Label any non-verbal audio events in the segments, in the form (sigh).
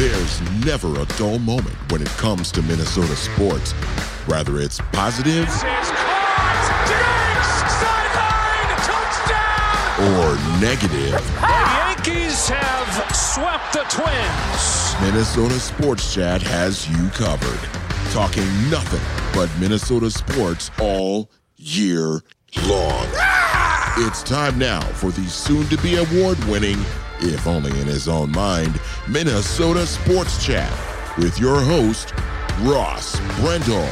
There's never a dull moment when it comes to Minnesota sports. Whether it's positive or negative. The Yankees have swept the Twins. Minnesota Sports Chat has you covered. Talking nothing but Minnesota sports all year long. Ah! It's time now for the soon to be award winning, if only in his own mind, Minnesota Sports Chat with your host, Ross Brendel.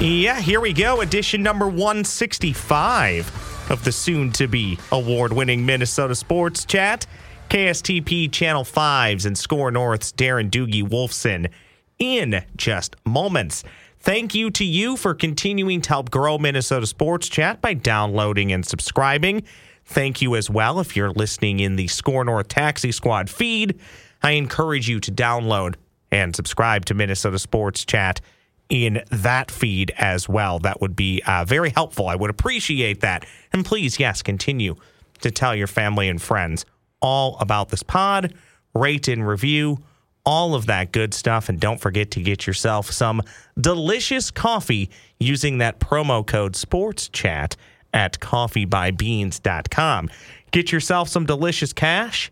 Yeah, here we go. Edition number 165 of the soon to be award winning Minnesota Sports Chat. KSTP Channel 5's and SKOR North's Darren Doogie Wolfson in just moments. Thank you to you for continuing to help grow Minnesota Sports Chat by downloading and subscribing. Thank you as well if you're listening in the SKOR North Taxi Squad feed. I encourage you to download and subscribe to Minnesota Sports Chat in that feed as well. That would be uh, very helpful. I would appreciate that. And please, yes, continue to tell your family and friends all about this pod, rate and review, all of that good stuff. And don't forget to get yourself some delicious coffee using that promo code Sports Chat at coffeebybeans.com. Get yourself some delicious cash.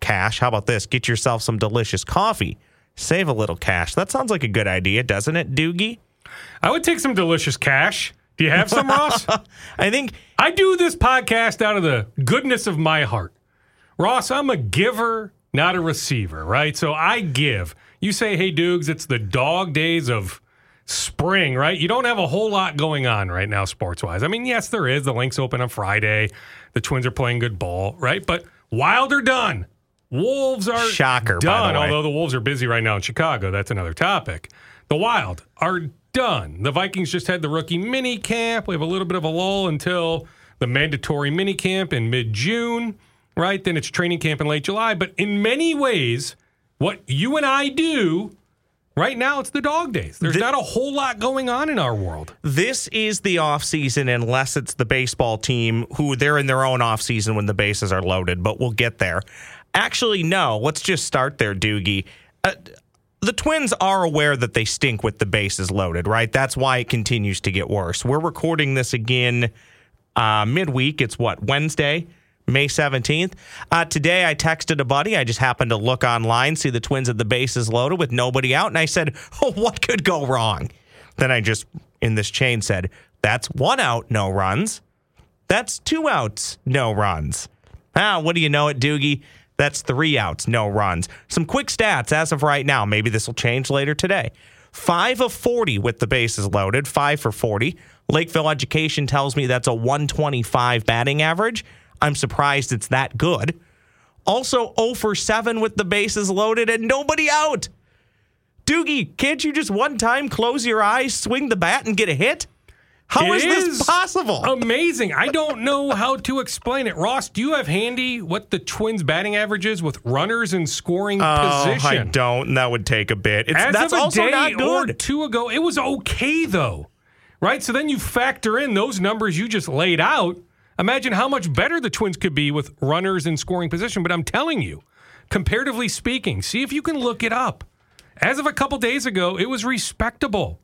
Cash, how about this? Get yourself some delicious coffee. Save a little cash. That sounds like a good idea, doesn't it, Doogie? I would take some delicious cash. Do you have some, Ross? (laughs) I think I do this podcast out of the goodness of my heart. Ross, I'm a giver, not a receiver, right? So I give. You say, hey, Doogs, it's the dog days of spring, right? You don't have a whole lot going on right now, sports wise. I mean, yes, there is. The links open on Friday. The Twins are playing good ball, right? But Wild are done. Wolves are Shocker, by the done. Although the Wolves are busy right now in Chicago. That's another topic. The Wild are done. The Vikings just had the rookie mini camp. We have a little bit of a lull until the mandatory mini camp in mid June, right? Then it's training camp in late July. But in many ways, what you and I do right now, it's the dog days. There's The- not a whole lot going on in our world. this is the offseason unless it's the baseball team who they're in their own offseason when the bases are loaded, but we'll get there. Actually, no, let's just start there, Doogie. Uh, the Twins are aware that they stink with the bases loaded, right? That's why it continues to get worse. We're recording this again uh, midweek. It's what, Wednesday? May 17th. Uh, today, I texted a buddy. I just happened to look online, see the Twins at the bases loaded with nobody out, and I said, oh, (laughs) what could go wrong? Then I just, in this chain, said, that's one out, no runs. That's two outs, no runs. Ah, what do you know it, Doogie? That's three outs, no runs. Some quick stats as of right now. Maybe this will change later today. Five of 40 with the bases loaded, five for 40. Lakeville Education tells me that's a 125 batting average. I'm surprised it's that good. Also, 0 for 7 with the bases loaded and nobody out. Doogie, can't you just one time close your eyes, swing the bat, and get a hit? How is this possible? Amazing. I don't know how to explain it. Ross, do you have handy what the Twins batting average is with runners in scoring Oh, I position? don't. and That would take a bit. It's, As that's of a also day not or good. two ago, it was okay though, right? So then you factor in those numbers you just laid out. Imagine how much better the Twins could be with runners in scoring position. But I'm telling you, comparatively speaking, see if you can look it up. As of a couple days ago, it was respectable.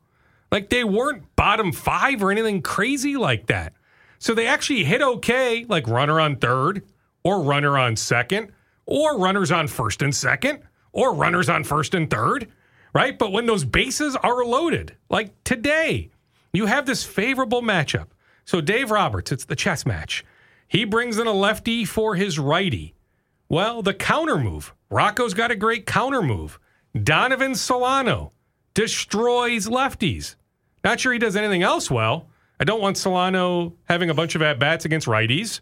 Like they weren't bottom five or anything crazy like that. So they actually hit okay, like runner on third, or runner on second, or runners on first and second, or runners on first and third, right? But when those bases are loaded, like today, you have this favorable matchup. So Dave Roberts, it's the chess match. He brings in a lefty for his righty. Well, the counter move. Rocco's got a great counter move. Donovan Solano destroys lefties. Not sure he does anything else well. I don't want Solano having a bunch of at bats against righties.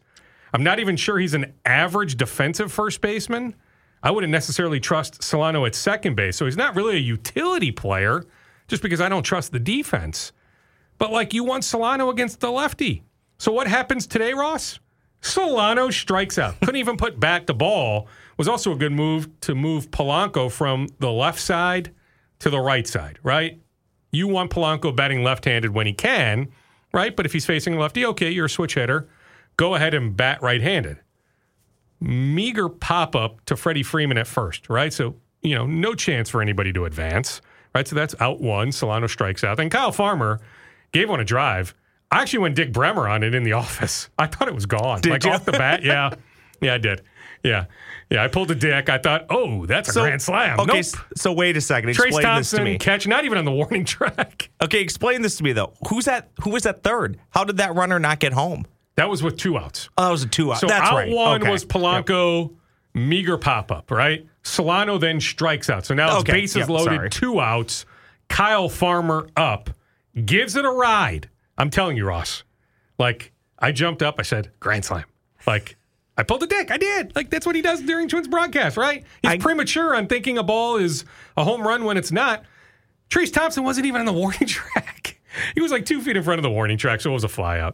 I'm not even sure he's an average defensive first baseman. I wouldn't necessarily trust Solano at second base. So he's not really a utility player just because I don't trust the defense. But like you want Solano against the lefty. So what happens today, Ross? Solano strikes out. Couldn't even put back the ball. Was also a good move to move Polanco from the left side to the right side, right? You want Polanco batting left-handed when he can, right? But if he's facing a lefty, okay, you're a switch hitter. Go ahead and bat right-handed. Meager pop-up to Freddie Freeman at first, right? So you know, no chance for anybody to advance. Right. So that's out one. Solano strikes out. Then Kyle Farmer gave one a drive. I actually went Dick Bremer on it in the (laughs) office. I thought it was gone. Did like you? off the bat. Yeah. (laughs) Yeah, I did. Yeah. Yeah. I pulled a dick. I thought, oh, that's a grand slam. Okay, Nope. so wait a second. Trayce Explain this to Thompson me. catch, not even on the (laughs) warning track. Okay, explain this to me though. Who's that? Who was that third? How did that runner not get home? That was with two outs. Oh, that was a two out. So That's out right. one Okay. was Polanco, meager pop up, right? Solano then strikes out. So now it's bases yep, loaded, sorry. two outs. Kyle Farmer up, gives it a ride. I'm telling you, Ross. Like I jumped up, I said, Grand Slam. Like I pulled the dick. I did. Like that's what he does during Twins broadcast, right? He's I- premature on thinking a ball is a home run when it's not. Trayce Thompson wasn't even on the (laughs) warning track. He was like two feet in front of the warning track, so it was a flyout.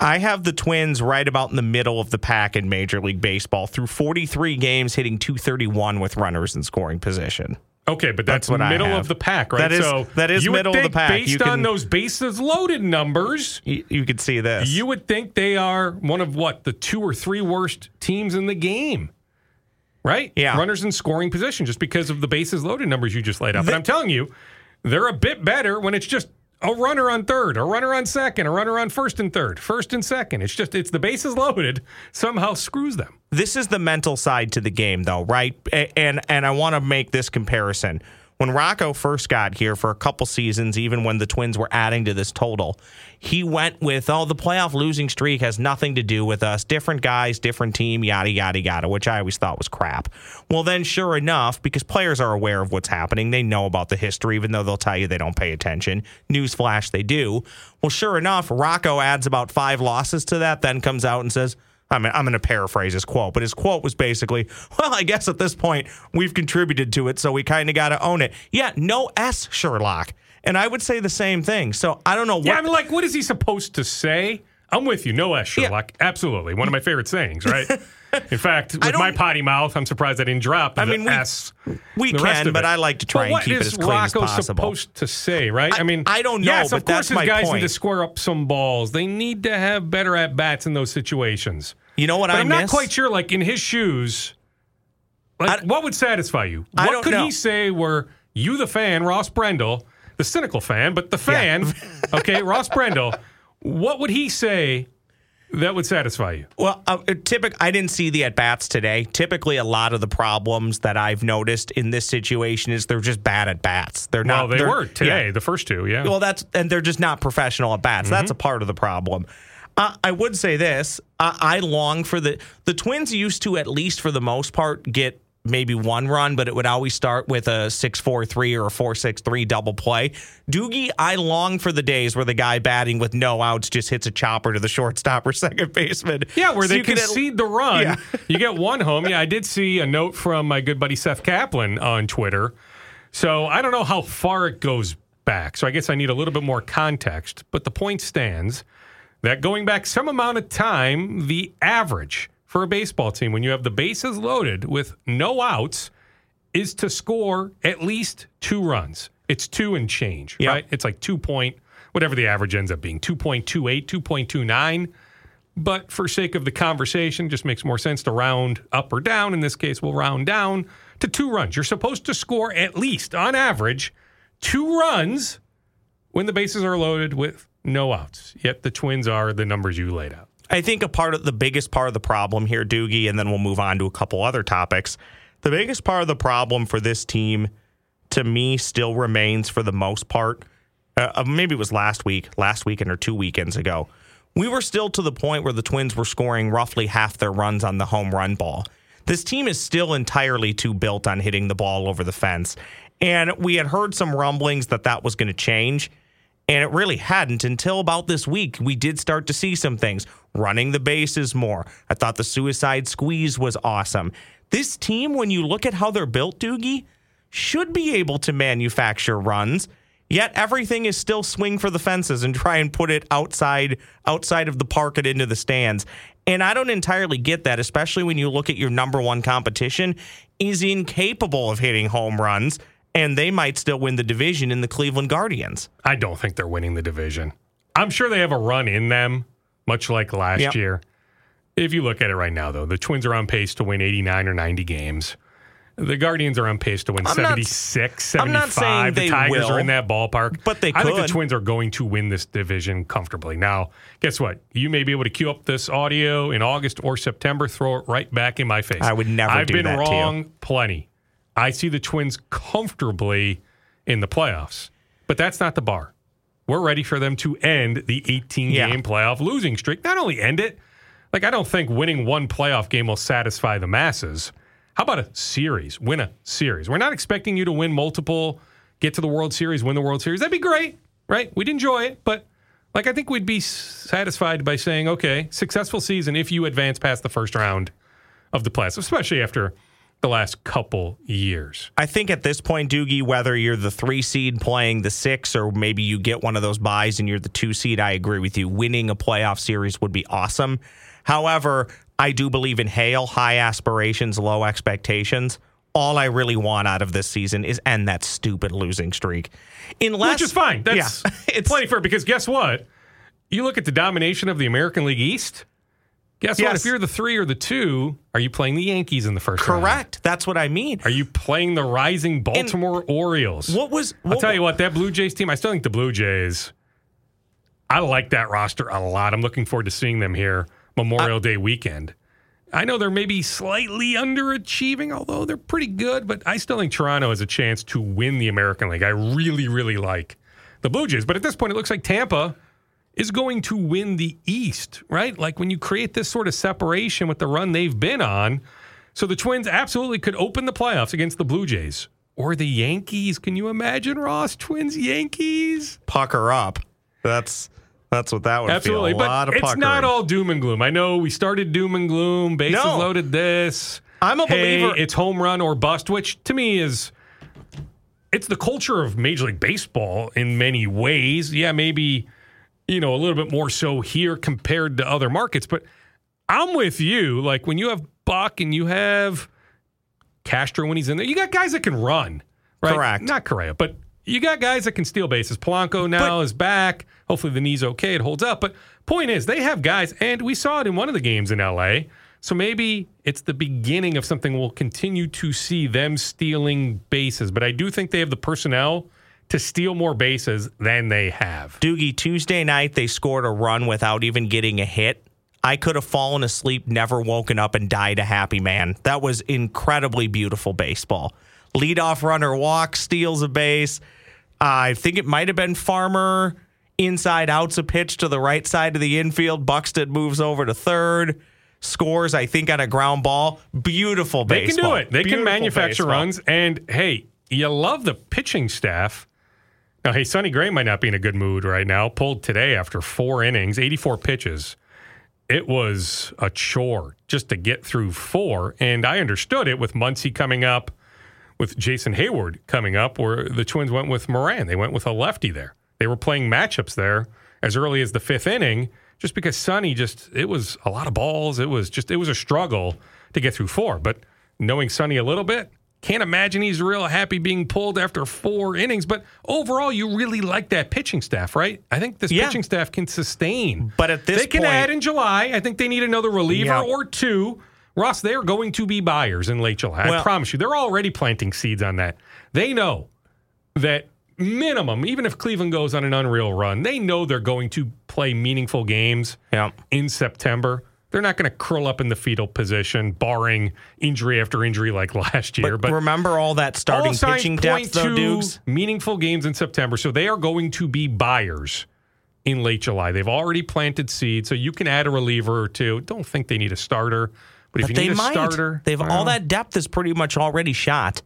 I have the Twins right about in the middle of the pack in Major League Baseball through 43 games, hitting 231 with runners in scoring position. Okay, but that's, That's what middle of the pack, right? That is- so that is middle of the pack. Based You can- on those bases loaded numbers, You, you could see this. you would think they are one of what the two or three worst teams in the game, right? Yeah. runners in scoring position just because of the bases loaded numbers you just laid out. but I'm telling you, they're a bit better when it's just a runner on third, a runner on second, a runner on first and third, first and second. It's just it's the bases loaded somehow screws them. this is the mental side to the game though right and and i want to make this comparison when Rocco first got here for a couple seasons, even when the Twins were adding to this total, he went with, oh, the playoff losing streak has nothing to do with us. Different guys, different team, yada, yada, yada, which I always thought was crap. Well, then, sure enough, because players are aware of what's happening, they know about the history, even though they'll tell you they don't pay attention. Newsflash, they do. Well, sure enough, Rocco adds about five losses to that, then comes out and says, I mean, I'm going to paraphrase his quote, but his quote was basically, well, I guess at this point we've contributed to it, so we kind of got to own it. Yeah, no S, Sherlock. And I would say the same thing. So I don't know what. Yeah, I mean, like, what is he supposed to say? I'm with you. No S, Sherlock. Absolutely. One of my favorite sayings, right? (laughs) In fact, with my potty mouth, I'm surprised I didn't drop I mean, we- S. we can, but. I like to try and keep it is as clean as Rocco possible. supposed to say, right? I, mean, I don't know, Yes, of but course, his guys need to square up some balls. They need to have better at bats in those situations. You know what But I I'm not quite sure. Like in his shoes, like I- what would satisfy you? What could know. he say? Where you, the fan, Ross Brendel, the cynical fan, but the fan, (laughs) okay, Ross Brendel, what would he say that would satisfy you? Well, uh, typic. I didn't see the at bats today. Typically, a lot of the problems that I've noticed in this situation is they're just bad at bats. They're Well, not. they they're- were today, yeah. the first two, yeah. Well, that's and they're just not professional at bats. That's Mm-hmm. a part of the problem. Uh, I would say this: I, I long for the the Twins used to at least for the most part get maybe one run, but it would always start with a six four three or a four six three double play. Doogie, I long for the days where the guy batting with no outs just hits a chopper to the shortstop or second baseman. Yeah, where So they you could at- concede the run. Yeah. (laughs) you get one home. Yeah, I did see a note from my good buddy Seth Kaplan on Twitter. So I don't know how far it goes back. So I guess I need a little bit more context. But the point stands that going back some amount of time, the average for a baseball team, when you have the bases loaded with no outs, is to score at least two runs. It's two and change, Yeah. right? It's like two point, whatever the average ends up being, 2.28, 2.29. But for sake of the conversation, just makes more sense to round up or down. In this case, we'll round down to two runs. You're supposed to score at least, on average, two runs when the bases are loaded with no outs. Yet the Twins are the numbers you laid out. I think a part of the biggest part of the problem here, Doogie, and then we'll move on to a couple other topics. The biggest part of the problem for this team, to me, still remains for the most part. Uh, uh, maybe it was last week, last weekend or two weekends ago. We were still to the point where the Twins were scoring roughly half their runs on the home run ball. This team is still entirely too built on hitting the ball over the fence. And we had heard some rumblings that that was going to change. And it really hadn't until about this week. We did start to see some things running the bases more. I thought the suicide squeeze was awesome. This team, when you look at how they're built, Doogie, should be able to manufacture runs. Yet everything is still swing for the fences and try and put it outside outside of the park and into the stands. And I don't entirely get that, especially when you look at your number one competition is incapable of hitting home runs, and they might still win the division in the Cleveland Guardians. I don't think they're winning the division. I'm sure they have a run in them, much like last Yep. year. If you look at it right now, though, the Twins are on pace to win 89 or 90 games. The Guardians are on pace to win I'm not- 76, 75. I'm not saying the they Tigers will, are in that ballpark. but they could. I think the. Twins are going to win this division comfortably. Now, guess what? You may be able to queue up this audio in August or September, throw it right back in my face. I would never I've do been that to you. wrong plenty. I see the Twins comfortably in the playoffs, but that's not the bar. We're ready for them to end the 18 Yeah. game playoff losing streak. Not only end it, like I don't think winning one playoff game will satisfy the masses. How about a series? Win a series. We're not expecting you to win multiple, get to the World Series, win the World Series. That'd be great, right? We'd enjoy it, but like I think we'd be satisfied by saying, okay, successful season if you advance past the first round of the playoffs, especially after the last couple years. I think at this point, Doogie, whether you're the three seed playing the six, or maybe you get one of those buys and you're the two seed, I agree with you. Winning a playoff series would be awesome. However, I do believe in Hale, high aspirations, low expectations. All I really want out of this season is end that stupid losing streak. Unless, Which is fine. That's yeah, (laughs) it's plenty fair because guess what? You look at the domination of the American League East. Guess what? Yes. If you're the three or the two, are you playing the Yankees in the first round? correct. That's what I mean. Are you playing the rising Baltimore Orioles? What was? I'll tell you what, that Blue Jays team, I still think the Blue Jays, I like that roster a lot. I'm looking forward to seeing them here Memorial Day weekend. I know they're maybe slightly underachieving, although they're pretty good, but I still think Toronto has a chance to win the American League. I really, really like the Blue Jays. But at this point, it looks like Tampa is going to win the East, right? Like when you create this sort of separation with the run they've been on. So the Twins absolutely could open the playoffs against the Blue Jays or the Yankees. Can you imagine, Ross? Twins, Yankees? pucker up. That's that's what that would Absolutely. feel. A lot But it's not all doom and gloom. I know we started doom and gloom, bases No. loaded this. I'm a hey, believer- It's home run or bust, which to me is it's the culture of Major League Baseball in many ways. Yeah, maybe you know a little bit more so here compared to other markets, but I'm with you. Like when you have Buck and you have Castro when he's in there, you got guys that can run. Right? Correct. Not Correa, but you got guys that can steal bases. Polanco now is back. Hopefully the knee's okay. It holds up. But point is, they have guys, and we saw it in one of the games in LA. So maybe it's the beginning of something we'll continue to see them stealing bases. But I do think they have the personnel to steal more bases than they have. Doogie, Tuesday night, they scored a run without even getting a hit. I could have fallen asleep, never woken up, and died a happy man. That was incredibly beautiful baseball. Leadoff runner walks, steals a base. I think it might have been Farmer. Inside outs a pitch to the right side of the infield. Buxton moves over to third. Scores, I think, on a ground ball. Beautiful baseball. They can do it. They can manufacture baseball. runs. And hey, you love the pitching staff. Now, hey, Sonny Gray might not be in a good mood right now. Pulled today after four innings, 84 pitches. It was a chore just to get through four. And I understood it with Muncy coming up, with Jason Heyward coming up, where the Twins went with Moran. They went with a lefty there. They were playing matchups there as early as the fifth inning, just because Sonny just, it was a lot of balls. It was just, it was a struggle to get through four. But knowing Sonny a little bit, can't imagine he's real happy being pulled after four innings. But overall, you really like that pitching staff, right? I think this Yeah. pitching staff can sustain. But at this they can point- add in July. I think they need another reliever Yeah. or two. Ross, they are going to be buyers in late July. I promise you. They're already planting seeds on that. They know that minimum, even if Cleveland goes on an unreal run, they know they're going to play meaningful games Yeah. in September. They're not going to curl up in the fetal position, barring injury after injury like (laughs) last year. But, remember all that starting all pitching depth, though, Dukes? meaningful games in September. So they are going to be buyers in late July. They've already planted seeds, so you can add a reliever or two. Don't think they need a starter, but if you they need a might. starter, They've well, all that depth is pretty much already shot.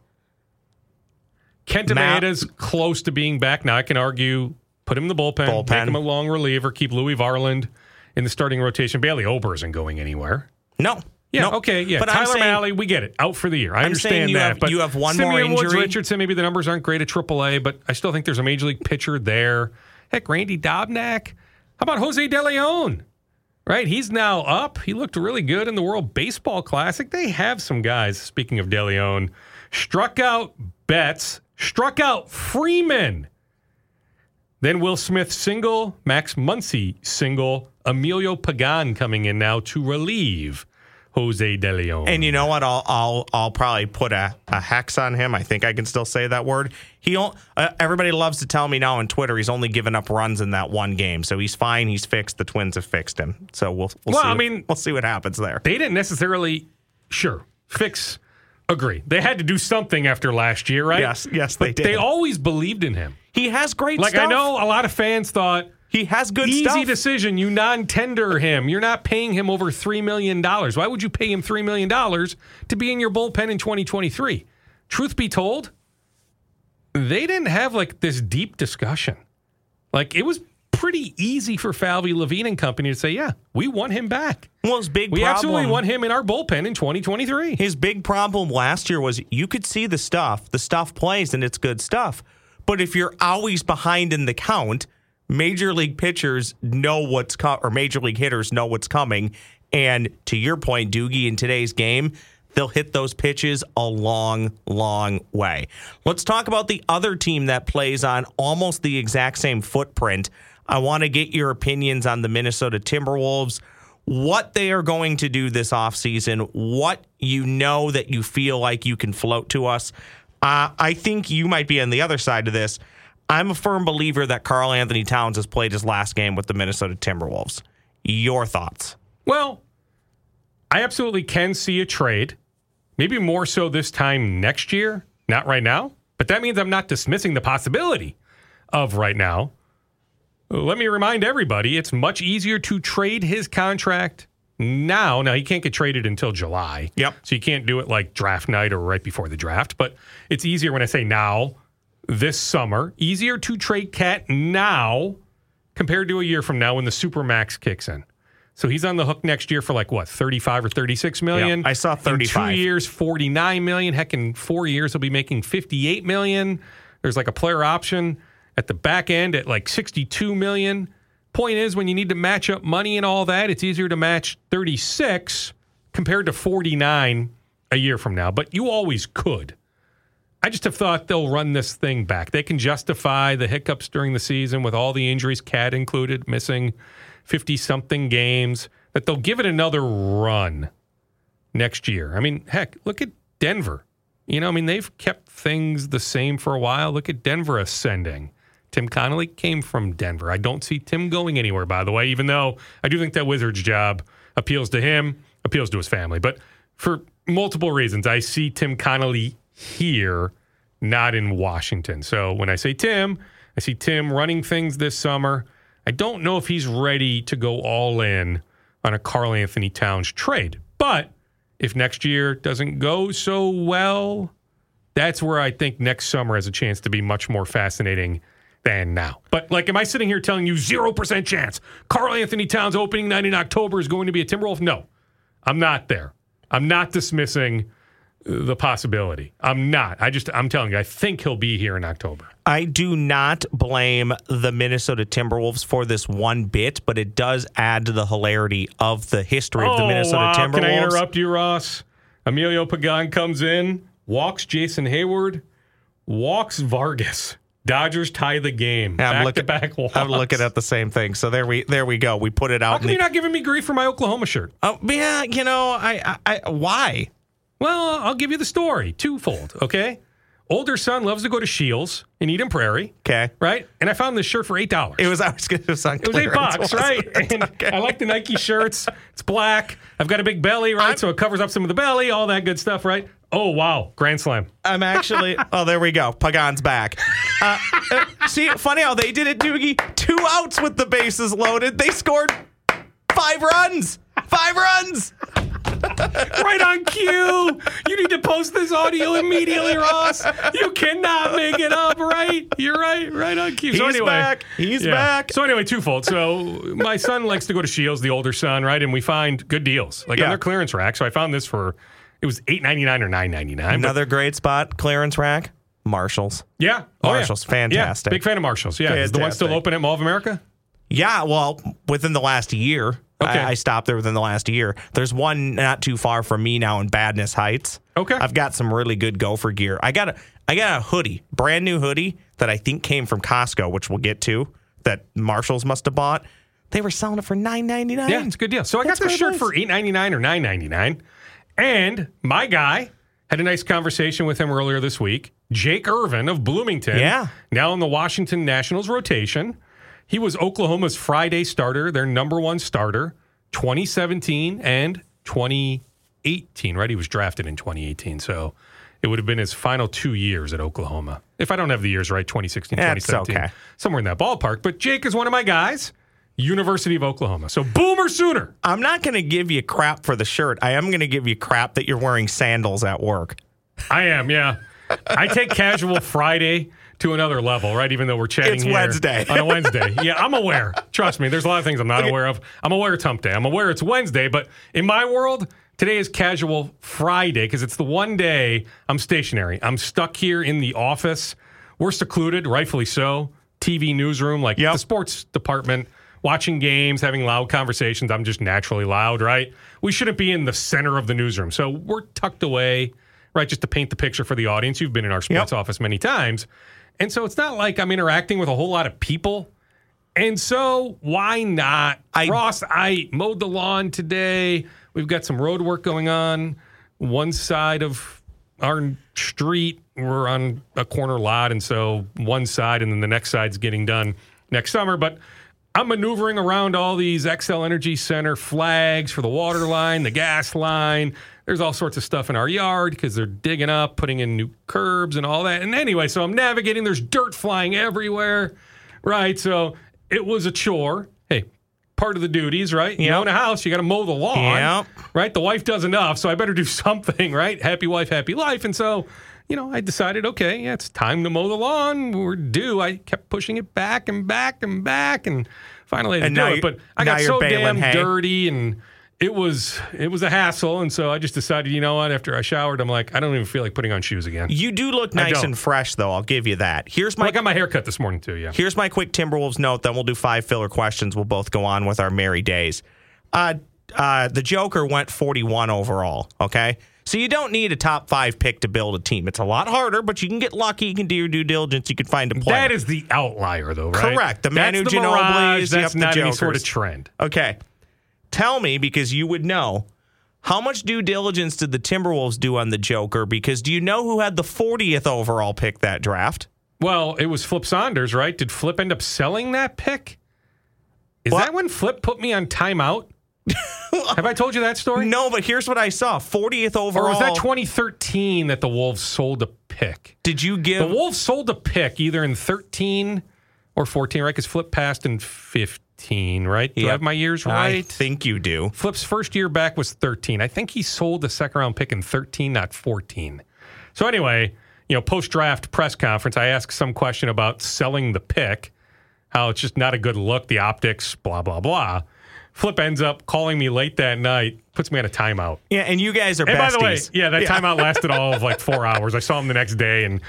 Matt- Maeda's close to being back. Now I can argue, put him in the bullpen, Bullpen. make him a long reliever, keep Louis Varland in the starting rotation. Bailey Ober isn't going anywhere. No. Yeah, no. okay, yeah. But Tyler saying- Mahle, we get it. Out for the year. I I'm understand that. have- but you have one more Simeon Woods. Richardson, maybe the numbers aren't great at AAA, but I still think there's a major league pitcher there. Heck, Randy Dobnak. How about Jose De Leon? Right, he's now up. He looked really good in the World Baseball Classic. They have some guys, speaking of De Leon, struck out Betts, struck out Freeman. Then Will Smith single, Max Muncy single, Emilio Pagan coming in now to relieve Jose De Leon. And you know what? I'll I'll I'll probably put a, a hex on him. I think I can still say that word. He uh, everybody loves to tell me now on Twitter he's only given up runs in that one game, so he's fine. He's fixed. The Twins have fixed him. So we'll we'll Well, see. I what- mean- (laughs) we'll see what happens there. they didn't necessarily, sure, fix. Agree. They had to do something after last year, right? Yes, yes, but they did. They always believed in him. He has great Like stuff. I know a lot of fans thought he has good easy stuff. decision. You non-tender him. You're not paying him over three million dollars. Why would you pay him three million dollars to be in your bullpen in 2023? Truth be told, they didn't have like this deep discussion. Like it was pretty easy for Falvey Levine and company to say, "Yeah, we want him back. well, his big We problem, absolutely want him in our bullpen in 2023." His big problem last year was you could see the stuff, the stuff plays, and it's good stuff. But if you're always behind in the count, major league pitchers know what's co- or major league hitters know what's coming. And to your point, Doogie, in today's game, they'll hit those pitches a long, long way. Let's talk about the other team that plays on almost the exact same footprint. I want to get your opinions on the Minnesota Timberwolves what they are going to do this offseason, what you know that you feel like you can float to us. Uh, I think you might be on the other side of this. I'm a firm believer that Karl Anthony Towns has played his last game with the Minnesota Timberwolves. Your thoughts? Well, I absolutely can see a trade. Maybe more so this time next year, not right now. But that means I'm not dismissing the possibility of right now. Let me remind everybody it's much easier to trade his contract now. Now, he can't get traded until July. Yep. So you can't do it like draft night or right before the draft. But it's easier when I say now, this summer. Easier to trade KAT now compared to a year from now when the Supermax kicks in. So he's on the hook next year for like what, 35 or 36 million? Yeah, I saw In two years, 49 million. Heck, in four years, he'll be making 58 million. There's like a player option at the back end at like 62 million. Point is, when you need to match up money and all that, it's easier to match 36 compared to 49 a year from now. But you always could. I just have thought they'll run this thing back. They can justify the hiccups during the season with all the injuries, KAT included, missing 50 something games, that they'll give it another run next year. I mean, heck, look at Denver. You know, I mean, they've kept things the same for a while. Look at Denver ascending. Tim Connolly came from Denver. I don't see Tim going anywhere, by the way, even though I do think that Wizards job appeals to him, appeals to his family. But for multiple reasons, I see Tim Connolly here, not in Washington. So when I say Tim, I see Tim running things this summer. I don't know if he's ready to go all in on a Karl Anthony Towns trade. But if next year doesn't go so well, that's where I think next summer has a chance to be much more fascinating than now. But like, am I sitting here telling you 0% chance Karl Anthony Towns opening night in October is going to be a Timberwolf? No, I'm not there. I'm not dismissing the possibility. I'm not. I just, I'm telling you, I think he'll be here in October. I do not blame the Minnesota Timberwolves for this one bit, but it does add to the hilarity of the history of the Oh, Minnesota wow. Timberwolves. Can I interrupt you, Ross? Emilio Pagan comes in, walks Jason Heyward, walks Vargas. Dodgers tie the game. Yeah, I'm back looking, to back walks. I'm looking at the same thing. So there we there we go. We put it How out. come in you're not giving me grief for my Oklahoma shirt? oh yeah, you know I, I, I why? Well, I'll give you the story twofold. Okay, older son loves to go to Scheels in Eden Prairie, Okay, right? And I found this shirt for eight dollars. it was I was it was, on It was eight bucks, (laughs) right? And Okay. I like the Nike shirts. It's black. I've got a big belly, right? I'm- so it covers up some of the belly, all that good stuff, right? Oh wow, grand slam. I'm actually. (laughs) oh, there we go. Pagan's back. Uh, uh, see, funny how they did it, Doogie. Two outs with the bases loaded. They scored five runs. Five runs. (laughs) right on cue. You need to post this audio immediately, Ross. You cannot make it up, right? You're right, right on cue. so He's anyway, back. He's back. So anyway, twofold. So my son likes to go to Scheels, the older son, right? And we find good deals, like Yeah. on their clearance rack. So I found this for it was eight ninety nine or nine ninety nine. Another great spot. Clearance rack. Marshalls. yeah, Oh, yeah. Marshalls, fantastic. Yeah, big fan of Marshalls. Yeah, is the one still open at Mall of America? Yeah, well, within the last year. Okay. I, I stopped there within the last year. There's one not too far from me now in Vadnais Heights. Okay. I've got some really good gopher gear. I got a I got a hoodie, brand new hoodie that I think came from Costco, which we'll get to, that Marshalls must have bought. They were selling it for nine ninety nine. Yeah, it's a good deal. So I That's got the shirt is. for eight ninety nine or nine ninety nine, and my guy had a nice conversation with him earlier this week. Jake Irvin of Bloomington, Yeah. now in the Washington Nationals rotation. He was Oklahoma's Friday starter, their number one starter, 2017 and 2018. Right, he was drafted in 2018, so it would have been his final two years at Oklahoma. If I don't have the years right, 2016, That's 2017, okay. somewhere in that ballpark. But Jake is one of my guys. University of Oklahoma. So boomer sooner. I'm not going to give you crap for the shirt. I am going to give you crap that you're wearing sandals at work. I am, yeah. I take casual Friday to another level, right? Even though we're chatting It's Wednesday. on a Wednesday. Yeah, I'm aware. Trust me, there's a lot of things I'm not aware of. I'm aware it's hump day. I'm aware it's Wednesday, but in my world, today is casual Friday because it's the one day I'm stationary. I'm stuck here in the office. We're secluded, rightfully so. TV newsroom, like Yep. the sports department, watching games, having loud conversations. I'm just naturally loud, right? We shouldn't be in the center of the newsroom. So we're tucked away, right? Just to paint the picture for the audience. You've been in our sports Yep. office many times. And so it's not like I'm interacting with a whole lot of people. And so why not? I- Ross, I mowed the lawn today. We've got some road work going on. One side of our street, we're on a corner lot. And so one side and then the next side's getting done next summer. But I'm maneuvering around all these Xcel Energy Center flags for the water line, the gas line. There's all sorts of stuff in our yard because they're digging up, putting in new curbs and all that. And anyway, so I'm navigating. There's dirt flying everywhere, right? So it was a chore. Hey, part of the duties, right? You Yep. own a house, you got to mow the lawn, Yep. right? The wife does enough, so I better do (laughs) something, right? Happy wife, happy life. And so, you know, I decided, okay, yeah, it's time to mow the lawn. We're due. I kept pushing it back and back and back, and finally I did now it. But I got so damn hay. dirty and. It was it was a hassle, and so I just decided, you know what? After I showered, I'm like, I don't even feel like putting on shoes again. You do look nice and fresh, though. I'll give you that. Here's my. I my got my hair cut this morning too. Yeah, here's my quick Timberwolves note. Then we'll do five filler questions. We'll both go on with our merry days. Uh, uh, the Joker went 41 overall. Okay, so you don't need a top five pick to build a team. It's a lot harder, but you can get lucky. You can do your due diligence. You can find a player. that is the outlier, though, right? Correct. The That's Manu the Ginobili's, mirage. yep, That's the not any sort of trend. Okay. Tell me, because you would know, how much due diligence did the Timberwolves do on the Joker? Because do you know who had the 40th overall pick that draft? Well, it was Flip Saunders, right? Did Flip end up selling that pick? Is that when Flip put me on timeout? (laughs) Have I told you that story? No, but here's what I saw 40th overall. Or was that 2013 that the Wolves sold a pick? Did you give The. Wolves sold a pick either in 13 or 14, right? Because Flip passed in 15, right? Do I have my years right? I think you do. Flip's first year back was 13. I think he sold the second round pick in 13, not 14. So anyway, you know, post draft press conference, I asked some question about selling the pick, how it's just not a good look, the optics, blah blah blah. Flip ends up calling me late that night, puts me on a timeout. Yeah, and you guys are And by the way, yeah, that timeout lasted all of like (laughs) four hours. I saw him the next day, and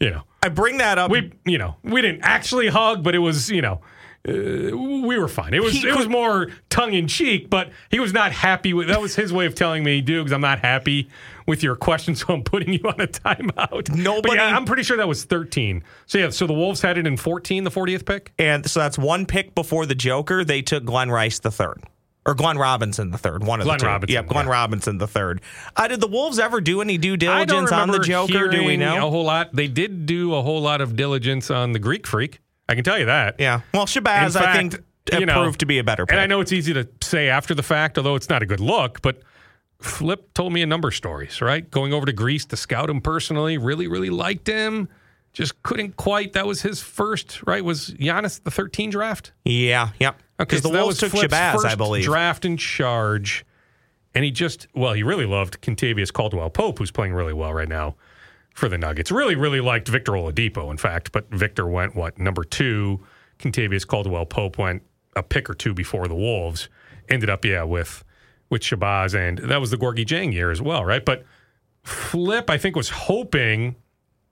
you know, I bring that up. we you know we didn't actually hug, but it was you know. Uh, we were fine. It was He it was more tongue in cheek, but he was not happy with. That was his way of telling me, "Dukes, I'm not happy with your question, so I'm putting you on a timeout." But Nobody- yeah, I'm pretty sure that was 13. So yeah, so the Wolves had it in 14, the 40th pick. and so that's one pick before the Joker. They took Glenn Rice the third. Or Glenn Robinson the third. One of Glenn the two. Robinson, Yep, Glenn yeah. Robinson the third. Uh, did the Wolves ever do any due diligence on the Joker? Do we know? a whole lot? They did do a whole lot of diligence on the Greek Freak. I can tell you that. Yeah. Well, Shabazz, In I think, fact, uh, you know, proved to be a better pick. And I know it's easy to say after the fact, although it's not a good look, but Flip told me a number of stories, right? Going over to Greece to scout him personally, really, really liked him. Just couldn't quite. That was his first, right? Was Giannis the 13 draft? Yeah, yep. Because so the Wolves took Flip's Shabazz, I believe. Draft in charge. And he just, well, he really loved Kentavious Caldwell Pope, who's playing really well right now for the Nuggets. Really, really liked Victor Oladipo, in fact. But Victor went, what, number two? Kentavious Caldwell Pope went a pick or two before the Wolves. Ended up, yeah, with with Shabazz. And that was the Gorgui Dieng year as well, right? But Flip, I think, was hoping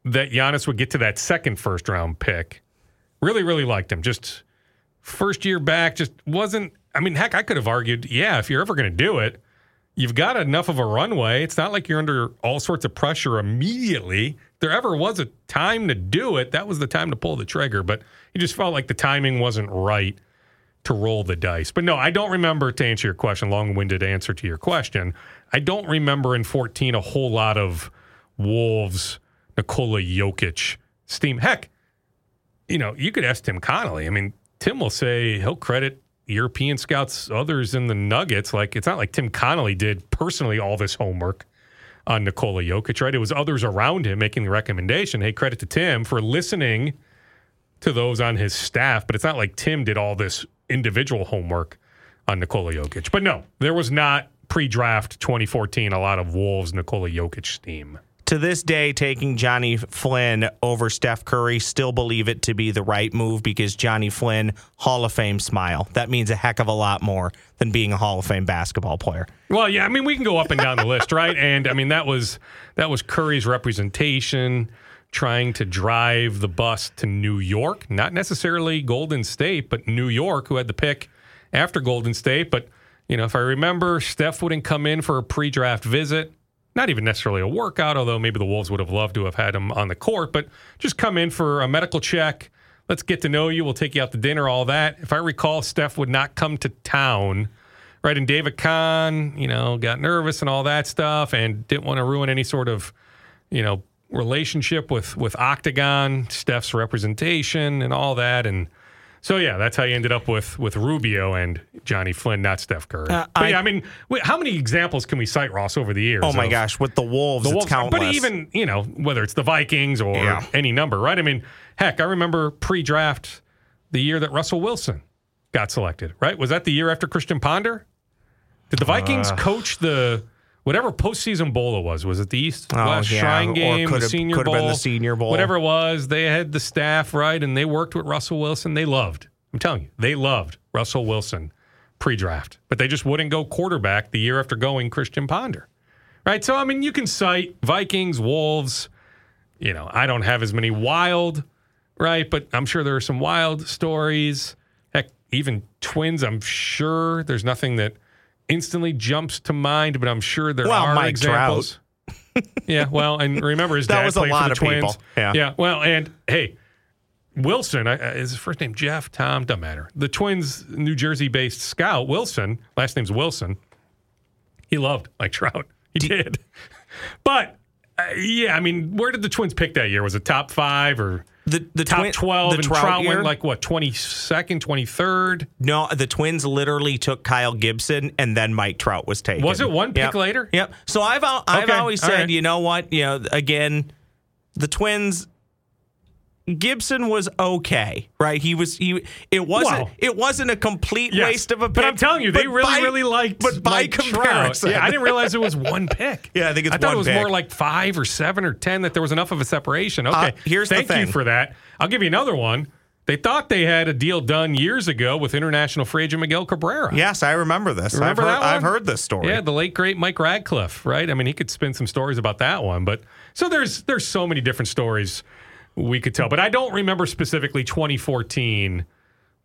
that Giannis would get to that second first round pick. Really, really liked him. Just first year back, just wasn't. I mean, heck, I could have argued, yeah, if you're ever going to do it, you've got enough of a runway. It's not like you're under all sorts of pressure immediately. There ever was a time to do it, that was the time to pull the trigger. But he just felt like the timing wasn't right to roll the dice. But no, I don't remember to answer your question, long winded answer to your question. I don't remember in 14 a whole lot of Wolves, Nikola Jokic steam. Heck, you know, you could ask Tim Connolly. I mean, Tim will say he'll credit European scouts, others in the Nuggets. Like, it's not like Tim Connolly did personally all this homework on Nikola Jokic, right? It was others around him making the recommendation. Hey, credit to Tim for listening to those on his staff, but it's not like Tim did all this individual homework on Nikola Jokic. But no, there was not pre draft 2014 a lot of Wolves Nikola Jokic steam. To this day, taking Johnny Flynn over Steph Curry, still believe it to be the right move because Johnny Flynn, Hall of Fame smile. That means a heck of a lot more than being a Hall of Fame basketball player. Well, yeah, I mean we can go up and down the list, right? And I mean that was that was Curry's representation trying to drive the bus to New York, not necessarily Golden State, but New York who had the pick after Golden State, but you know, if I remember, Steph wouldn't come in for a pre-draft visit not even necessarily a workout, although maybe the Wolves would have loved to have had him on the court, but just come in for a medical check. Let's get to know you. We'll take you out to dinner, all that. If I recall, Steph would not come to town, right? And David Kahn, you know, got nervous and all that stuff and didn't want to ruin any sort of, you know, relationship with with Octagon, Steph's representation and all that. And so yeah, that's how you ended up with with Rubio and Johnny Flynn, not Steph Curry. Uh, but I, yeah, I mean, wait, how many examples can we cite Ross over the years? Oh my of, gosh, with the Wolves, the Wolves, but even you know whether it's the Vikings or yeah. any number, right? I mean, heck, I remember pre-draft the year that Russell Wilson got selected. Right? Was that the year after Christian Ponder? Did the Vikings uh, coach the whatever postseason bowl it was. Was it the East oh, West yeah. Shrine Game, the Senior Bowl? Been the Senior Bowl, whatever it was. They had the staff right, and they worked with Russell Wilson. They loved. I'm telling you, they loved Russell Wilson pre-draft, but they just wouldn't go quarterback the year after going Christian Ponder. Right? So I mean, you can cite Vikings, Wolves. You know, I don't have as many wild, right? But I'm sure there are some wild stories. Heck, even Twins. I'm sure there's nothing that instantly jumps to mind, but I'm sure there well, are Mike examples. (laughs) yeah, well, and remember his dad was played a lot for the of Twins. People. Yeah, yeah. Well, and hey, Wilson is his first name Jeff Tom doesn't matter. The Twins, New Jersey-based scout Wilson, last name's Wilson. He loved Mike Trout. He D- did, (laughs) but uh, yeah, I mean, where did the Twins pick that year? Was it top five or? The, the top twin, 12 the and Trout, Trout went like what 22nd 23rd no the twins literally took kyle gibson and then mike trout was taken was it one pick yep. later yep so i've i've Okay. always All said right. you know what you know again the twins Gibson was okay, right? He was he. It wasn't. Wow. It wasn't a complete Yes. waste of a pick. But I'm telling you, they really, by- really liked. But by Mike Trout. comparison, yeah, I didn't realize it was (laughs) one pick. Yeah, I think it's I thought it was pick. more like five or seven or ten that there was enough of a separation. Okay, Uh, here's the thank you for that. I'll give you another one. They thought they had a deal done years ago with international free agent Miguel Cabrera. Yes, I remember this. Remember I've, heard? I've heard this story. Yeah, the late great Mike Radcliff, right? I mean, he could spin some stories about that one, but so there's there's so many different stories we could tell. But I don't remember specifically 2014,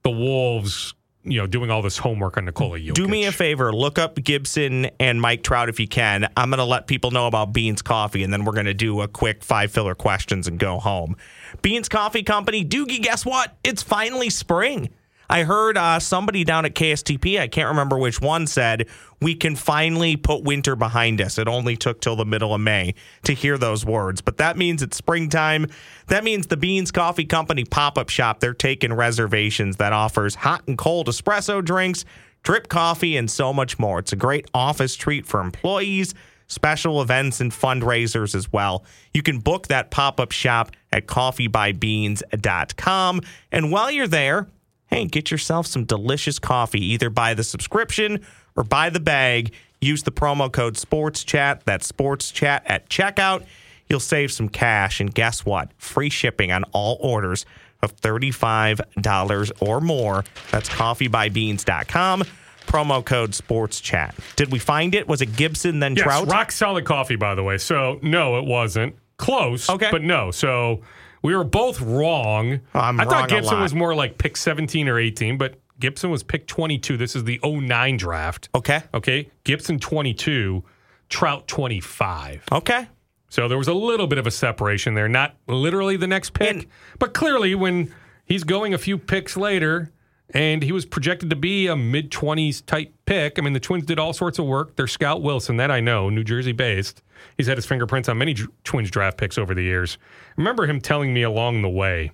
the Wolves, you know, doing all this homework on Nikola Jokic. Do me a favor, look up Gibson and Mike Trout if you can. I'm going to let people know about Beans Coffee, and then we're going to do a quick five filler questions and go home. Beans Coffee Company, Doogie, guess what? It's finally spring. I heard uh, somebody down at KSTP, I can't remember which one, said we can finally put winter behind us. It only took till the middle of May to hear those words, but that means it's springtime. That means the Beans Coffee Company pop up shop, they're taking reservations that offers hot and cold espresso drinks, drip coffee, and so much more. It's a great office treat for employees, special events, and fundraisers as well. You can book that pop up shop at coffeebybeans.com. And while you're there, hey, get yourself some delicious coffee, either buy the subscription or buy the bag. Use the promo code SPORTSCHAT, that's SPORTS CHAT at checkout. You'll save some cash. And guess what? Free shipping on all orders of $35 or more. That's coffeebybeans.com. Promo code sports chat. Did we find it? Was it Gibson then Yes, Trout? rock solid coffee, by the way. So no, it wasn't close. Okay. but no. So we were both wrong. I'm I wrong thought Gibson was more like pick 17 or 18, but Gibson was pick 22. This is the 09 draft. Okay. Okay. Gibson 22, Trout 25. Okay. So there was a little bit of a separation there. Not literally the next pick, And- but clearly when he's going a few picks later and he was projected to be a mid 20s type pick. I mean, the Twins did all sorts of work. Their scout Wilson, that I know, New Jersey based. He's had his fingerprints on many Twins draft picks over the years. I remember him telling me along the way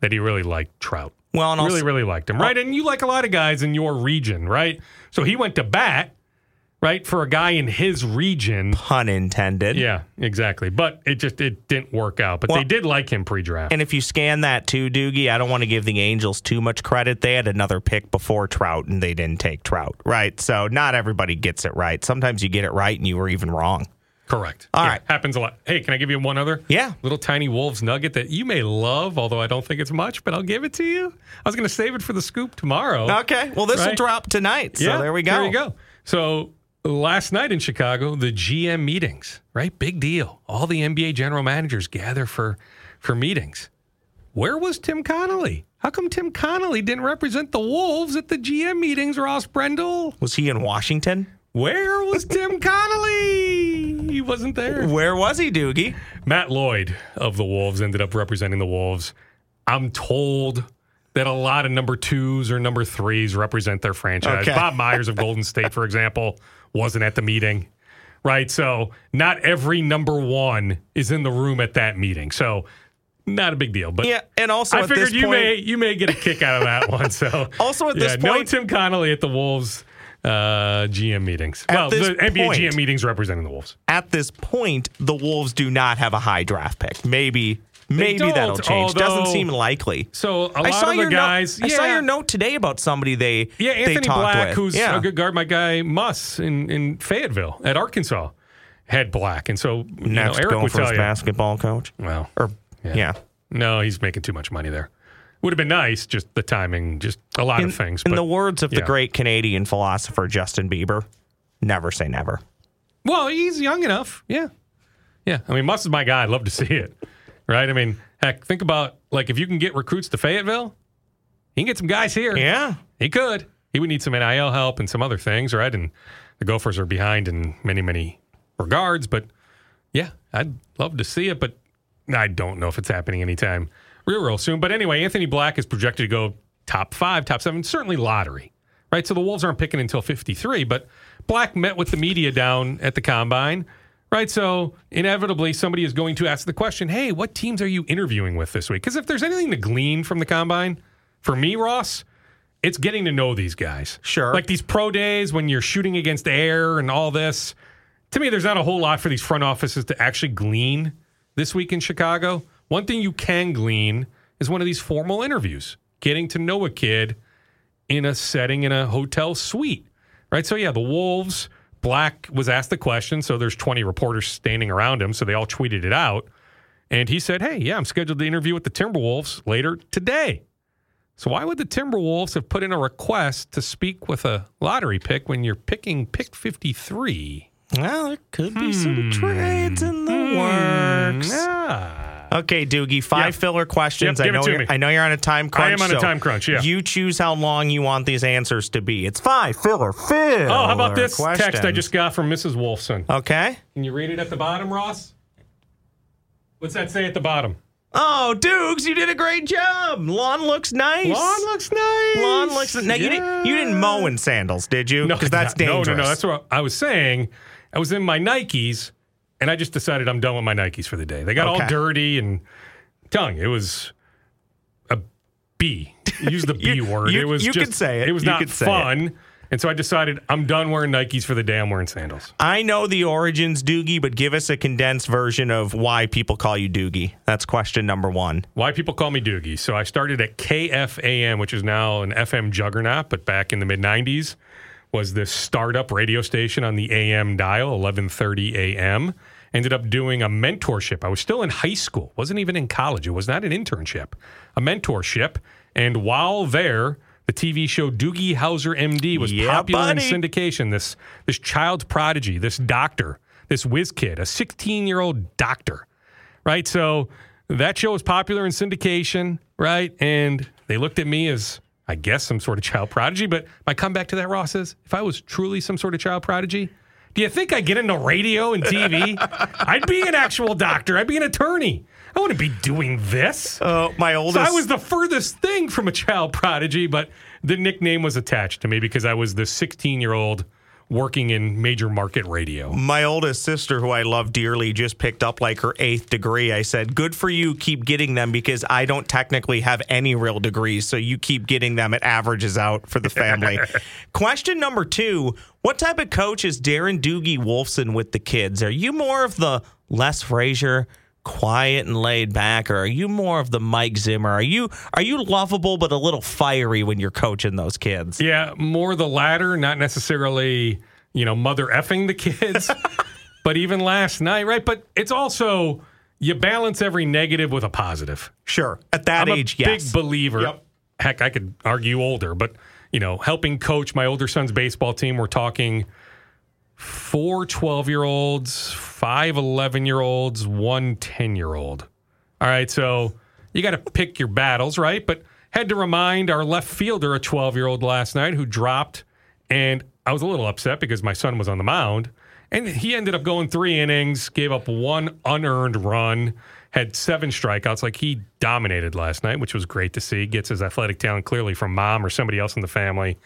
that he really liked Trout. Well, and really, also- really liked him, right? Oh. And you like a lot of guys in your region, right? So he went to bat, right, for a guy in his region. Pun intended. Yeah, exactly. But it just it didn't work out. But Well- they did like him pre-draft. And if you scan that too, Doogie, I don't want to give the Angels too much credit. They had another pick before Trout and they didn't take Trout, right? So not everybody gets it right. Sometimes you get it right and you were even wrong. Correct. All All right. right, Happens a lot. Hey, can I give you one other? Yeah. Little tiny Wolves nugget that you may love, although I don't think it's much, but I'll give it to you. I was going to save it for the scoop tomorrow. Okay. Well, this will drop tonight. So there we go. There you go. So last night in Chicago, the GM meetings, right? Big deal. All the NBA general managers gather for for meetings. Where was Tim Connolly? How come Tim Connolly didn't represent the Wolves at the GM meetings, Ross Brendel? Was he in Washington? Where was Tim Connolly? He wasn't there. Where was he, Doogie? Matt Lloyd of the Wolves ended up representing the Wolves. I'm told that a lot of number twos or number threes represent their franchise. Okay. Bob Myers of Golden State, for example, wasn't at the meeting, right? So not every number one is in the room at that meeting. So not a big deal. But Yeah, and also I figured this you point, may you may get a kick out of that (laughs) one. So (laughs) Also at yeah, point, no Tim Connolly at the Wolves uh, GM meetings. Well, this the NBA GM meetings representing the Wolves. at this point, the Wolves do not have a high draft pick. Maybe, maybe that'll change. Doesn't seem likely. So a I lot saw of the your guys. Note, I saw yeah. your note today about somebody they Yeah, they Anthony talked Black, with. who's yeah. a good guard, my guy Muss in, in Fayetteville at Arkansas, had Black, and so you know, next Eric would tell you. basketball coach. Well, Or Yeah. yeah. no, he's making too much money there. Would have been nice, just the timing, just a lot In, of things. in but, the words of the yeah. great Canadian philosopher Justin Bieber, never say never. well, he's young enough. Yeah, yeah. I mean, Muss is my guy. I'd love to see it. Right? I mean, heck, think about like if you can get recruits to Fayetteville, he can get some guys here. Yeah. He could. He would need some NIL help and some other things, right? And the Gophers are behind in many, many regards. But yeah, I'd love to see it, but I don't know if it's happening anytime real, real soon. But anyway, Anthony Black is projected to go top five, top seven, certainly lottery, right? So the Wolves aren't picking until 53, but Black met with the media down at the combine. Right. So inevitably, somebody is going to ask the question hey, what teams are you interviewing with this week? Because if there's anything to glean from the combine, for me, Ross, it's getting to know these guys. Sure. Like these pro days when you're shooting against air and all this. To me, there's not a whole lot for these front offices to actually glean this week in Chicago. One thing you can glean is one of these formal interviews, getting to know a kid in a setting in a hotel suite. Right. So, yeah, the Wolves, Black was asked the question. So there's 20 reporters standing around him. So they all tweeted it out. And he said, Hey, yeah, I'm scheduled to interview with the Timberwolves later today. So why would the Timberwolves have put in a request to speak with a lottery pick when you're picking pick 53? Well, there could be Hmm. some trades in the works. Ah. Okay, Doogie, five Yep. filler questions. Yep, I know you're, me. I know you're on a time crunch. I am on a time crunch, yeah. You choose how long you want these answers to be. It's five filler filler. Oh, how about this text I just got from Mrs. Wolfson? Okay. Can you read it at the bottom, Ross? What's that say at the bottom? Oh, Dukes, you did a great job. Lawn looks nice. Lawn looks nice. Lawn looks. Now you didn't. You didn't mow in sandals, did you? No, because that's no, dangerous. No, no, no. That's what I was saying. I was in my Nikes, and I just decided I'm done with my Nikes for the day. They got all dirty, and you, it was a B. Use the (laughs) B You- word. you- it was you just, could say it. It was You not fun. And so I decided I'm done wearing Nikes for the day. I'm wearing sandals. I know the origins, Doogie, but give us a condensed version of why people call you Doogie. That's question number one. Why people call me Doogie. So I started at KFAN, which is now an FM juggernaut, but back in the mid 90s was this startup radio station on the AM dial, 11:30 a.m. Ended up doing a mentorship. I was still in high school, wasn't even in college. It was not an internship, a mentorship. And while there, the TV show Doogie Howser MD was Yeah, popular in syndication. This this child prodigy, this doctor, this whiz kid, a 16 year old doctor right? So that show was popular in syndication, right? And they looked at me as, I guess, some sort of child prodigy. But my comeback to that, Ross, is if I was truly some sort of child prodigy, do you think I'd get into radio and TV? (laughs) I'd be an actual doctor. I'd be an attorney. I wouldn't be doing this. Uh, my So. I was the furthest thing from a child prodigy, but the nickname was attached to me because I was the 16 year old working in major market radio. My oldest sister, who I love dearly, just picked up like her eighth degree. I said, Good for you. Keep getting them because I don't technically have any real degrees. So you keep getting them. It averages out for the family. (laughs) Question number two What type of coach is Darren Doogie Wolfson with the kids? Are you more of the Les Frazier? Quiet and laid back or are you more of the Mike Zimmer? Are you are you lovable but a little fiery when you're coaching those kids? Yeah, more the latter, not necessarily, you know, mother effing the kids. (laughs) but even last night, right? But it's also you balance every negative with a positive. Sure. At that I'm age, a yes. big believer. Yep. Heck, I could argue older, but you know, helping coach my older son's baseball team, we're talking four 12 year olds, five 11 year olds, one 10 year old. All right, so you got to pick your battles, right? But had to remind our left fielder, a 12 year old last night who dropped, and I was a little upset because my son was on the mound. And he ended up going three innings, gave up one unearned run, had seven strikeouts. Like he dominated last night, which was great to see. Gets his athletic talent clearly from mom or somebody else in the family,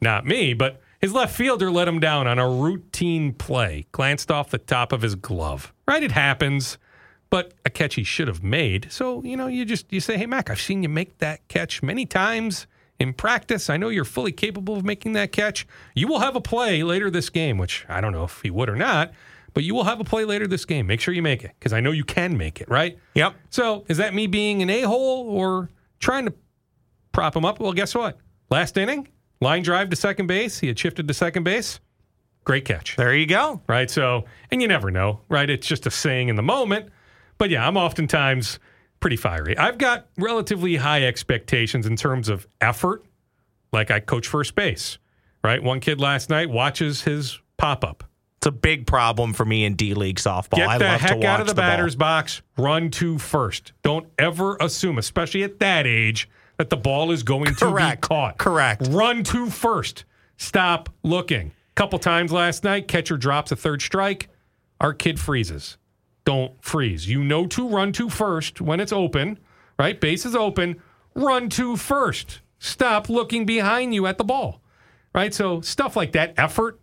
not me. But his left fielder let him down on a routine play, glanced off the top of his glove. Right? It happens, but a catch he should have made. So, you know, you just you say, "Hey Mac, I've seen you make that catch many times in practice. I know you're fully capable of making that catch. You will have a play later this game, which I don't know if he would or not, but you will have a play later this game. Make sure you make it because I know you can make it, right? Yep. So, is that me being an a-hole or trying to prop him up? Well, guess what? Last inning, line drive to second base. He had shifted to second base. Great catch There you go. right? So, and you never know, right? It's just a saying in the moment. But yeah, I'm oftentimes pretty fiery. I've got relatively high expectations in terms of effort. Like I coach first base, right? One kid last night watches his pop up. It's a big problem for me in D League softball. Get I the love to heck watch out of the, ball. batter's box, run to first. Don't ever assume, especially at that age, that the ball is going to be caught. Correct. Run to first. Stop looking. Couple times last night, catcher drops a third strike. Our kid freezes. Don't freeze. You know to run to first when it's open, right? Base is open. Run to first. Stop looking behind you at the ball, right? So stuff like that, effort.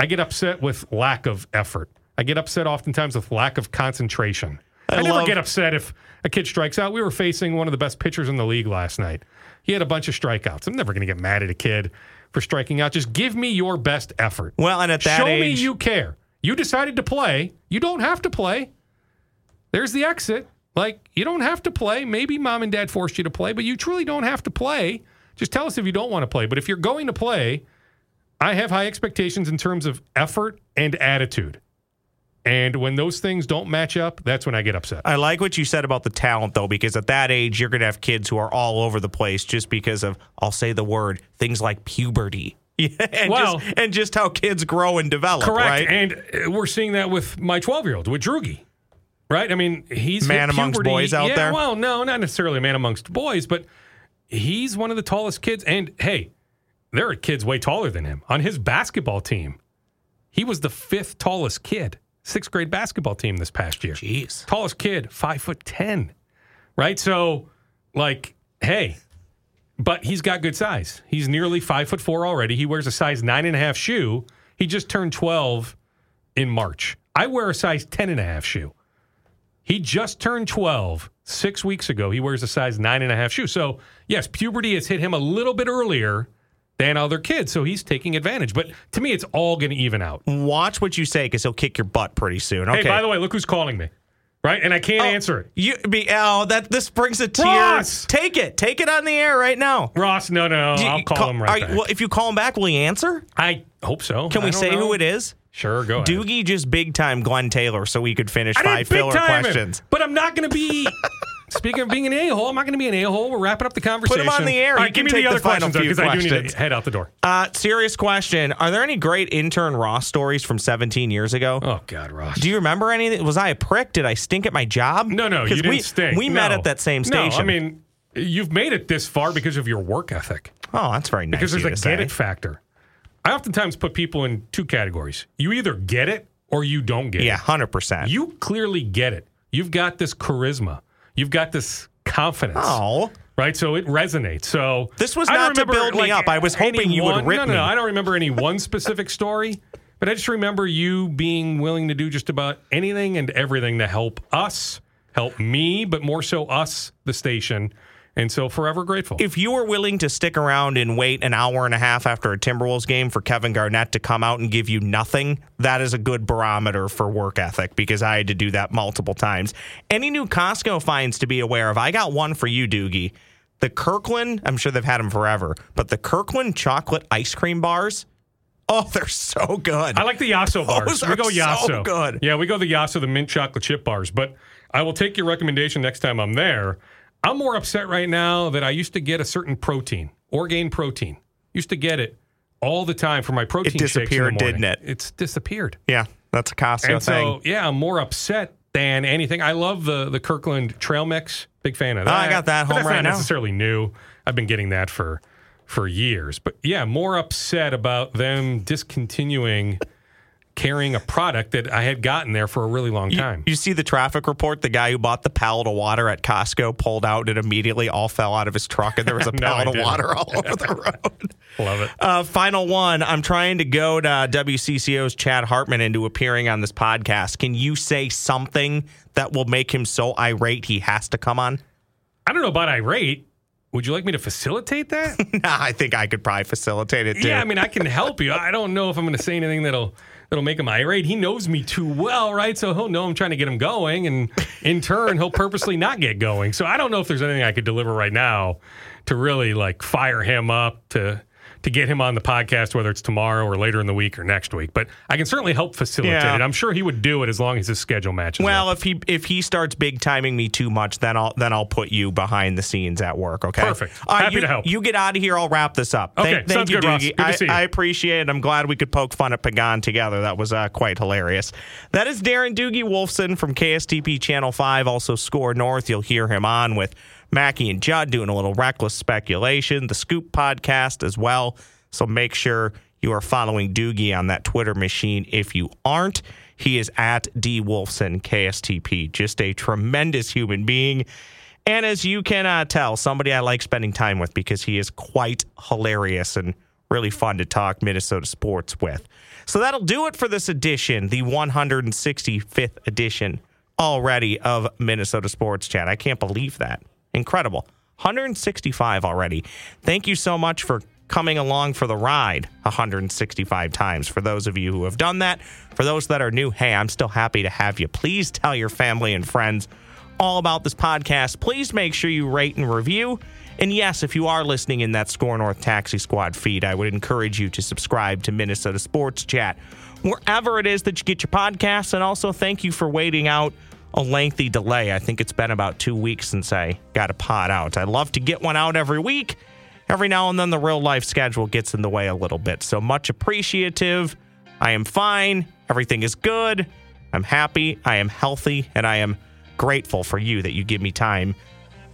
I get upset with lack of effort. I get upset oftentimes with lack of concentration. I, never love- get upset if a kid strikes out. We were facing one of the best pitchers in the league last night. He had a bunch of strikeouts. I'm never going to get mad at a kid for striking out. Just give me your best effort. Well, and at that Show age, me you care. You decided to play. You don't have to play. There's the exit. Like, you don't have to play. Maybe mom and dad forced you to play, but you truly don't have to play. Just tell us if you don't want to play. But if you're going to play, I have high expectations in terms of effort and attitude. And when those things don't match up, that's when I get upset. I like what you said about the talent, though, because at that age, you're going to have kids who are all over the place just because of, I'll say the word, things like puberty. Yeah, (laughs) and, Well- just, and just how kids grow and develop, Correct. right? And uh, we're seeing that with my 12 year old, with Drugi. Right? I mean, he's Man amongst boys out yeah, there? Well, no, not necessarily a man amongst boys, but he's one of the tallest kids. And hey, there are kids way taller than him. On his basketball team, he was the fifth tallest kid, sixth grade basketball team this past year. Jeez. Tallest kid, five foot ten. Right? So, like, hey, but he's got good size. He's nearly five foot four already. He wears a size nine and a half shoe. He just turned 12 in March. I wear a size 10 and a half shoe. He just turned 12 six weeks ago. He wears a size nine and a half shoe. So, yes, puberty has hit him a little bit earlier than other kids. So he's taking advantage. But to me, it's all going to even out. Watch what you say because he'll kick your butt pretty soon. Okay. Hey, by the way, look who's calling me. Right? And I can't oh, answer it. you be oh that this brings a tear. Ross! Take it, take it on the air right now. Ross, no, no, you- I'll call him right you-. Well, if you call him back, will he answer? I hope so. Can I we say know. who it is? Sure, go ahead. Doogie just big time Glen Taylor, so we could finish I five filler him, questions. but I'm not going to be. (laughs) Speaking of being an a hole, I'm not going to be an a hole. We're wrapping up the conversation. Put him on the air. All He give me the the other final questions because I do need to head out the door. Uh, serious question: Are there any great intern Ross stories from 17 years ago? Oh God, Ross. Do you remember anything? Was I a prick? Did I stink at my job? no, no, you didn't we, stink. We met at that same No, station. I mean, you've made it this far because of your work ethic. oh, that's very nice. Because of there's a get say. it factor. I oftentimes put people in two categories. You either get it or you don't get it. Yeah, hundred percent. You clearly get it. You've got this charisma. You've got this confidence. Oh, right? So it resonates. So This was not to build me up. I was hoping you would rip no, no, me. No, I don't remember any one specific story, but I just remember you being willing to do just about anything and everything to help us, help me, but more so us, the station. And so forever grateful. if you were willing to stick around and wait an hour and a half after a Timberwolves game for Kevin Garnett to come out and give you nothing, that is a good barometer for work ethic because I had to do that multiple times. Any new Costco finds to be aware of? I got one for you, Doogie. The Kirkland, I'm sure they've had them forever, but the Kirkland chocolate ice cream bars, oh, (laughs) they're so good. I like the Yasso bars. Those we are go so Yasso. good. Yeah, we go the Yasso, the mint chocolate chip bars. But I will take your recommendation next time I'm there. I'm more upset right now that I used to get a certain protein, Orgain protein. Used to get it all the time for my protein the disappeared, didn't it? It's disappeared. yeah, that's a Costco and thing. so, yeah, I'm more upset than anything. I love the the Kirkland Trail Mix. Big fan of Oh, that. I got that home that's right not now. necessarily new. I've been getting that for for years. But yeah, more upset about them discontinuing carrying a product that I had gotten there for a really long time. You, see the traffic report? The guy who bought the pallet of water at Costco pulled out and immediately all fell out of his truck, and there was a (laughs) No, pallet of water all over the (laughs) road. Love it. Uh, final one. I'm trying to goad uh, WCCO's Chad Hartman into appearing on this podcast. Can you say something that will make him so irate he has to come on? I don't know about irate. Would you like me to facilitate that? (laughs) I think I could probably facilitate it too. Yeah, I mean, I can help you. I don't know if I'm going to say anything that'll that'll make him irate. He knows me too well, right? So he'll know I'm trying to get him going, and in turn, he'll purposely not get going. So I don't know if there's anything I could deliver right now to really like fire him up to to get him on the podcast, whether it's tomorrow or later in the week or next week. But I can certainly help facilitate Yeah. it. I'm sure he would do it as long as his schedule matches. Well, up. if he if he starts big timing me too much, then I'll then I'll put you behind the scenes at work. Okay. Perfect. Right, Happy you, to help. You get out of here. I'll wrap this up. Okay, Thank, thank sounds you, good, Ross. Good I. I appreciate it. I'm glad we could poke fun at Pagan together. That was uh, quite hilarious. That is Darren Doogie Wolfson from KSTP Channel Five. Also, SKOR North. You'll hear him on with Mackey and Judd doing a little reckless speculation. The Scoop podcast as well. So make sure you are following Doogie on that Twitter machine. If you aren't, he is at D Wolfson KSTP. Just a tremendous human being. And as you can uh, tell, somebody I like spending time with because he is quite hilarious and really fun to talk Minnesota sports with. So that'll do it for this edition, the 165th edition already of Minnesota Sports Chat. I can't believe that. Incredible. 165 already. Thank you so much for coming along for the ride 165 times. For those of you who have done that, for those that are new, hey, I'm still happy to have you. Please tell your family and friends all about this podcast. Please make sure you rate and review. And yes, if you are listening in that SKOR North Taxi Squad feed, I would encourage you to subscribe to Minnesota Sports Chat wherever it is that you get your podcasts. And also, thank you for waiting out a lengthy delay. I think it's been about two weeks since I got a pod out. I love to get one out every week. Every now and then, the real life schedule gets in the way a little bit. So much appreciative. I am fine. Everything is good. I'm happy. I am healthy. And I am grateful for you that you give me time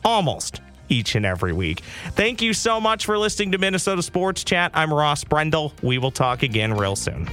almost each and every week. Thank you so much for listening to Minnesota Sports Chat. I'm Ross Brendel. We will talk again real soon.